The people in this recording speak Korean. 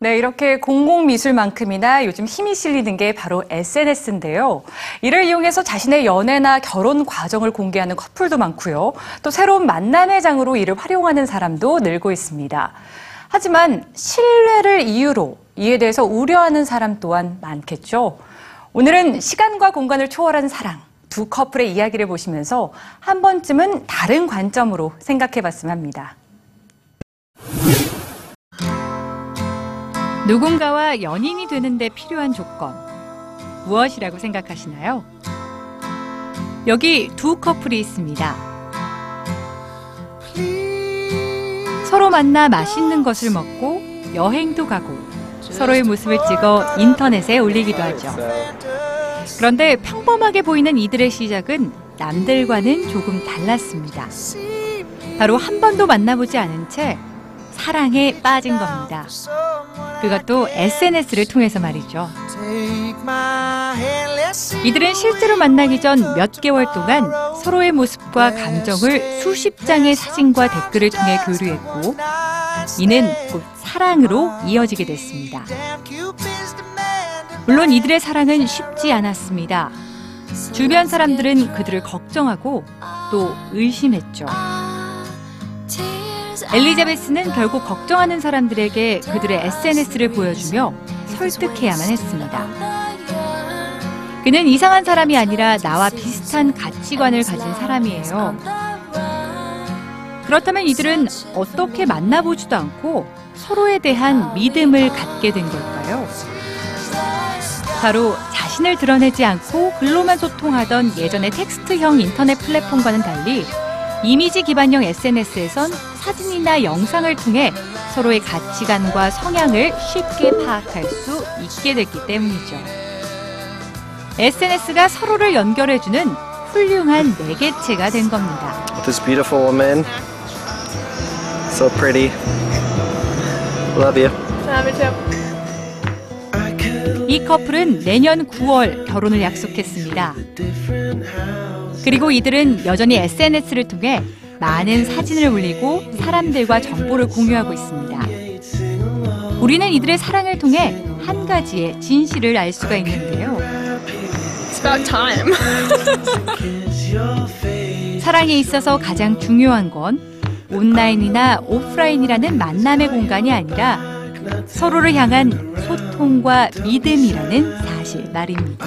네, 이렇게 공공미술만큼이나 요즘 힘이 실리는 게 바로 SNS인데요. 이를 이용해서 자신의 연애나 결혼 과정을 공개하는 커플도 많고요. 또 새로운 만남의 장으로 이를 활용하는 사람도 늘고 있습니다. 하지만 신뢰를 이유로 이에 대해서 우려하는 사람 또한 많겠죠. 오늘은 시간과 공간을 초월한 사랑, 두 커플의 이야기를 보시면서 한 번쯤은 다른 관점으로 생각해 봤으면 합니다. 누군가와 연인이 되는데 필요한 조건 무엇이라고 생각하시나요? 여기 두 커플이 있습니다. 서로 만나 맛있는 것을 먹고 여행도 가고 서로의 모습을 찍어 인터넷에 올리기도 하죠. 그런데 평범하게 보이는 이들의 시작은 남들과는 조금 달랐습니다. 바로 한 번도 만나보지 않은 채 사랑에 빠진 겁니다. 그것도 SNS를 통해서 말이죠. 이들은 실제로 만나기 전 몇 개월 동안 서로의 모습과 감정을 수십 장의 사진과 댓글을 통해 교류했고, 이는 곧 사랑으로 이어지게 됐습니다. 물론 이들의 사랑은 쉽지 않았습니다. 주변 사람들은 그들을 걱정하고 또 의심했죠. 엘리자베스는 결국 걱정하는 사람들에게 그들의 SNS를 보여주며 설득해야만 했습니다. 그는 이상한 사람이 아니라 나와 비슷한 가치관을 가진 사람이에요. 그렇다면 이들은 어떻게 만나보지도 않고 서로에 대한 믿음을 갖게 된 걸까요? 바로 자신을 드러내지 않고 글로만 소통하던 예전의 텍스트형 인터넷 플랫폼과는 달리 이미지 기반형 SNS에선 사진이나 영상을 통해 서로의 가치관과 성향을 쉽게 파악할 수 있게 됐기 때문이죠. SNS가 서로를 연결해주는 훌륭한 매개체가 된 겁니다. This beautiful woman. So pretty. Love you. 이 커플은 내년 9월 결혼을 약속했습니다. 그리고 이들은 여전히 SNS를 통해 많은 사진을 올리고 사람들과 정보를 공유하고 있습니다. 우리는 이들의 사랑을 통해 한 가지의 진실을 알 수가 있는데요. 사랑에 있어서 가장 중요한 건 온라인이나 오프라인이라는 만남의 공간이 아니라 서로를 향한 소통과 믿음이라는 사실 말입니다.